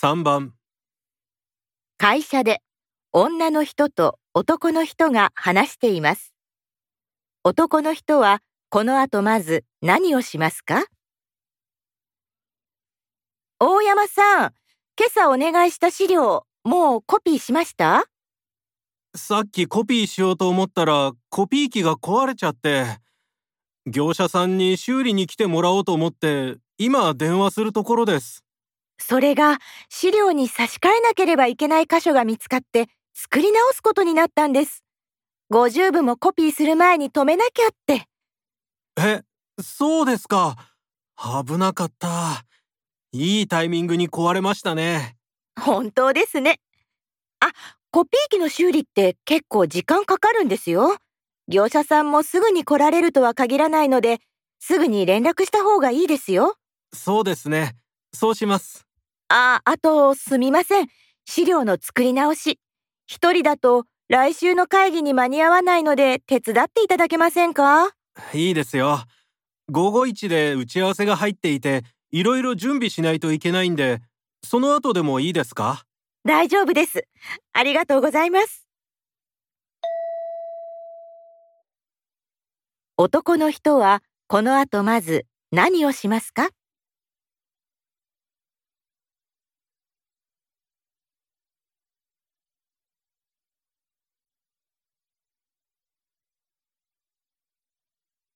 3番会社で女の人と男の人が話しています。男の人はこの後まず何をしますか？大山さん、今朝お願いした資料、もうコピーしました？さっきコピーしようと思ったらコピー機が壊れちゃって。業者さんに修理に来てもらおうと思って今電話するところですそれが資料に差し替えなければいけない箇所が見つかって作り直すことになったんです。50部もコピーする前に止めなきゃって。えそうですか危なかったいいタイミングに壊れましたね本当ですね。あ、コピー機の修理って結構時間かかるんですよ。業者さんもすぐに来られるとは限らないので、すぐに連絡した方がいいですよ。そうですねそうしますあ、あと、すみません。資料の作り直し。一人だと来週の会議に間に合わないので手伝っていただけませんか？いいですよ午後一で打ち合わせが入っていていろいろ準備しないといけないんでその後でもいいですか？大丈夫です。ありがとうございます。男の人はこの後まず何をしますか？